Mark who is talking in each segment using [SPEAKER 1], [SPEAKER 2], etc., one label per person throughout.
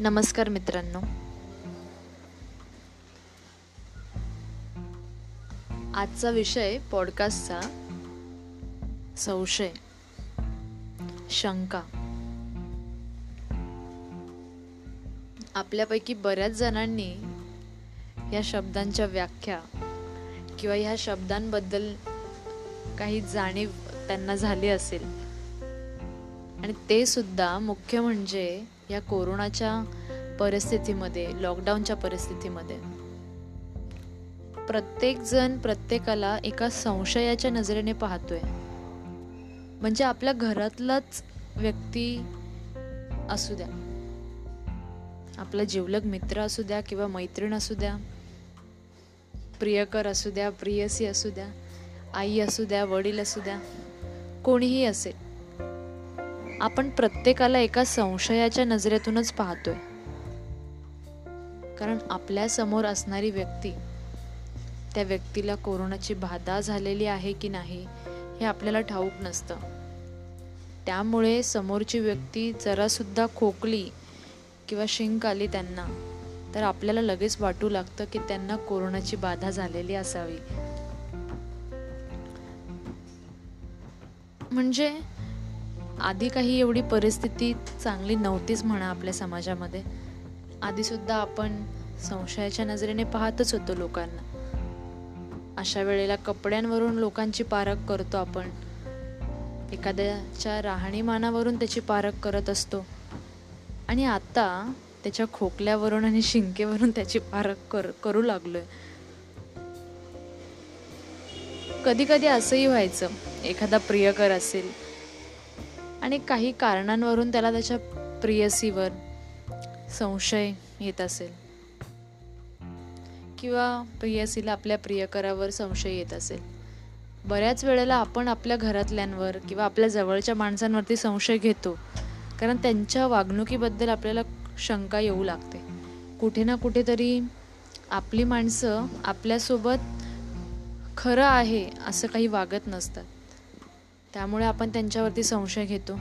[SPEAKER 1] नमस्कार मित्रांनो. आजचा विषय पॉडकास्टचा संशय शंका. आपल्यापैकी बऱ्याच जणांनी या शब्दांच्या व्याख्या किंवा ह्या शब्दांबद्दल काही जाणीव त्यांना झाली असेल. आणि ते सुद्धा मुख्य म्हणजे या कोरोनाच्या परिस्थितीमध्ये लॉकडाऊनच्या परिस्थितीमध्ये प्रत्येक जण प्रत्येकाला एका संशयाच्या नजरेने पाहतोय. म्हणजे आपल्या घरातलाच व्यक्ती असू द्या आपला जिवलग मित्र असू द्या किंवा मैत्रीण असू द्या प्रियकर असू द्या प्रियसी असू द्या आई असू द्या वडील असू द्या कोणीही असेल आपण प्रत्येकाला एका संशयाच्या नजरेतूनच पाहतोय. कारण आपल्यासमोर असणारी व्यक्ती त्या व्यक्तीला कोरोनाची बाधा झालेली आहे की नाही हे आपल्याला ठाऊक नसतं. त्यामुळे समोरची व्यक्ती जरासुद्धा खोकली किंवा शिंक आली त्यांना तर आपल्याला लगेच वाटू लागतं की त्यांना कोरोनाची बाधा झालेली असावी. म्हणजे आधी काही एवढी परिस्थिती चांगली नव्हतीच म्हणा आपल्या समाजामध्ये. आधीसुद्धा आपण संशयाच्या नजरेने पाहतच होतो लोकांना. अशा वेळेला कपड्यांवरून लोकांची पारख करतो आपण. एखाद्याच्या राहणीमानावरून त्याची पारख करत असतो. आणि आता त्याच्या खोकल्यावरून आणि शिंकेवरून त्याची पारख कर करू लागलोय. कधी कधी असंही व्हायचं एखादा प्रियकर असेल आणि काही कारणांवरून त्याला त्याच्या प्रियसीवर संशय येत असेल. किंवा प्रियसीला आपल्या प्रियकरावर संशय येत असेल. बऱ्याच वेळेला आपण आपल्या घरातल्यांवर किंवा आपल्या जवळच्या माणसांवरती संशय घेतो. कारण त्यांच्या वागणुकीबद्दल आपल्याला शंका येऊ लागते. कुठे ना कुठेतरी आपली माणसं आपल्यासोबत खरं आहे असं काही वागत नसतात. त्यामुळे आपण त्यांच्यावरती संशय घेतो.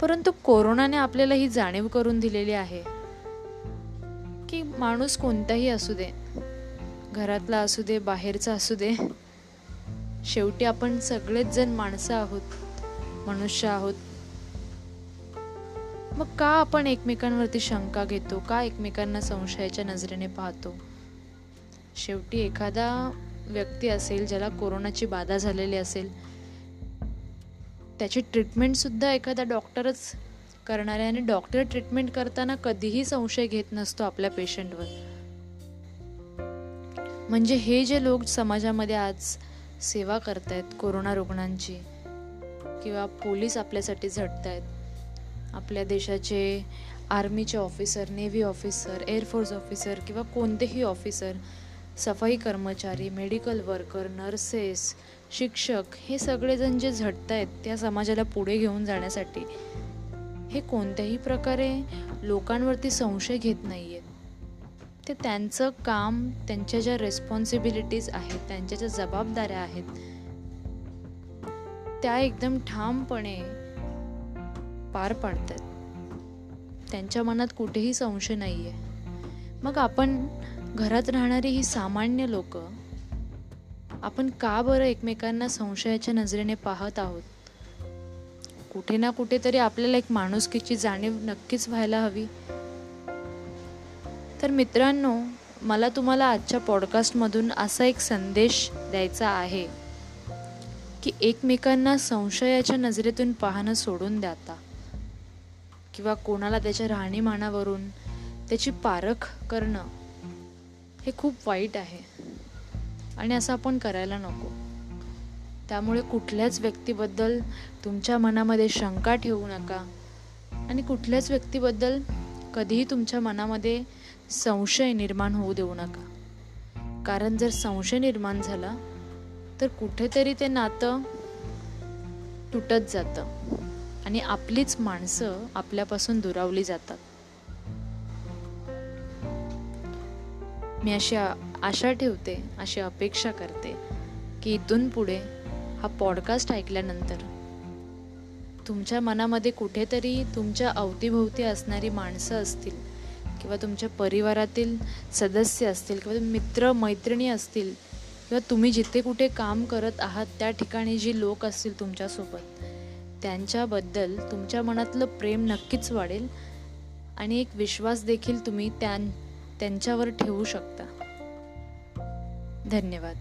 [SPEAKER 1] परंतु कोरोनाने आपल्याला ही जाणीव करून दिलेली आहे की माणूस कोणताही असू दे घरातला असू दे बाहेरचा असू दे शेवटी आपण सगळेच जण माणसं आहोत मनुष्य आहोत. मग का आपण एकमेकांवरती शंका घेतो? का एकमेकांना संशयाच्या नजरेने पाहतो? शेवटी एखादा व्यक्ती असेल ज्याला कोरोनाची बाधा झालेली असेल त्याची ट्रीटमेंटसुद्धा एखादा डॉक्टरच करणार आहे आणि डॉक्टर ट्रीटमेंट करताना कधीही संशय घेत नसतो आपल्या पेशंटवर म्हणजे हे जे लोक समाजामध्ये आज सेवा करतायत कोरोना रुग्णांची किंवा पोलीस आपल्यासाठी झटत आहेत आपल्या देशाचे आर्मीचे officer navy officer air force officer किंवा कोणतेही ऑफिसर सफाई कर्मचारी मेडिकल वर्कर नर्सेस शिक्षक हे सगळेजण जे झटत आहेत त्या समाजाला पुढे घेऊन जाण्यासाठी हे कोणत्याही प्रकारे लोकांवरती संशय घेत नाही आहेत ते त्यांचं काम त्यांच्या ज्या रेस्पॉन्सिबिलिटीज आहेत त्यांच्या ज्या जबाबदाऱ्या आहेत त्या एकदम ठामपणे पार पाडतात. त्यांच्या मनात कुठेही संशय नाही आहे मग आपण घरात राहणारी ही सामान्य लोकं आपण का बरं एकमेकांना संशयाच्या नजरेने पाहत आहोत? कुठे ना कुठेतरी आपल्याला एक माणुसकीची जाणीव नक्कीच व्हायला हवी. तर मित्रांनो मला तुम्हाला आजच्या पॉडकास्टमधून असा एक संदेश द्यायचा आहे की एकमेकांना संशयाच्या नजरेतून पाहणं सोडून द्या आता किंवा कोणाला त्याच्या राहणीमानावरून त्याची पारख करणं हे खूप वाईट आहे. आणि असं आपण करायला नको. त्यामुळे कुठल्याच व्यक्तीबद्दल तुमच्या मनामध्ये शंका ठेवू नका. आणि कुठल्याच व्यक्तीबद्दल कधीही तुमच्या मनामध्ये संशय निर्माण होऊ देऊ नका. कारण जर संशय निर्माण झाला तर कुठेतरी ते नातं तुटत जातं. आणि आपलीच माणसं आपल्यापासून दुरावली जातात. मी अशी आशा ठेवते अशी अपेक्षा करते की इथून पुढे हा पॉडकास्ट ऐकल्यानंतर तुमच्या मनामध्ये कुठेतरी तुमच्या अवतीभोवती असणारी माणसं असतील किंवा तुमच्या परिवारातील सदस्य असतील किंवा मित्र मैत्रिणी असतील किंवा तुम्ही जिथे कुठे काम करत आहात त्या ठिकाणी जी लोक असतील तुमच्यासोबत त्यांच्याबद्दल तुमच्या मनातलं प्रेम नक्कीच वाढेल आणि एक विश्वास देखील तुम्ही त्यां त्यांच्यावर ठेवू शकता. धन्यवाद.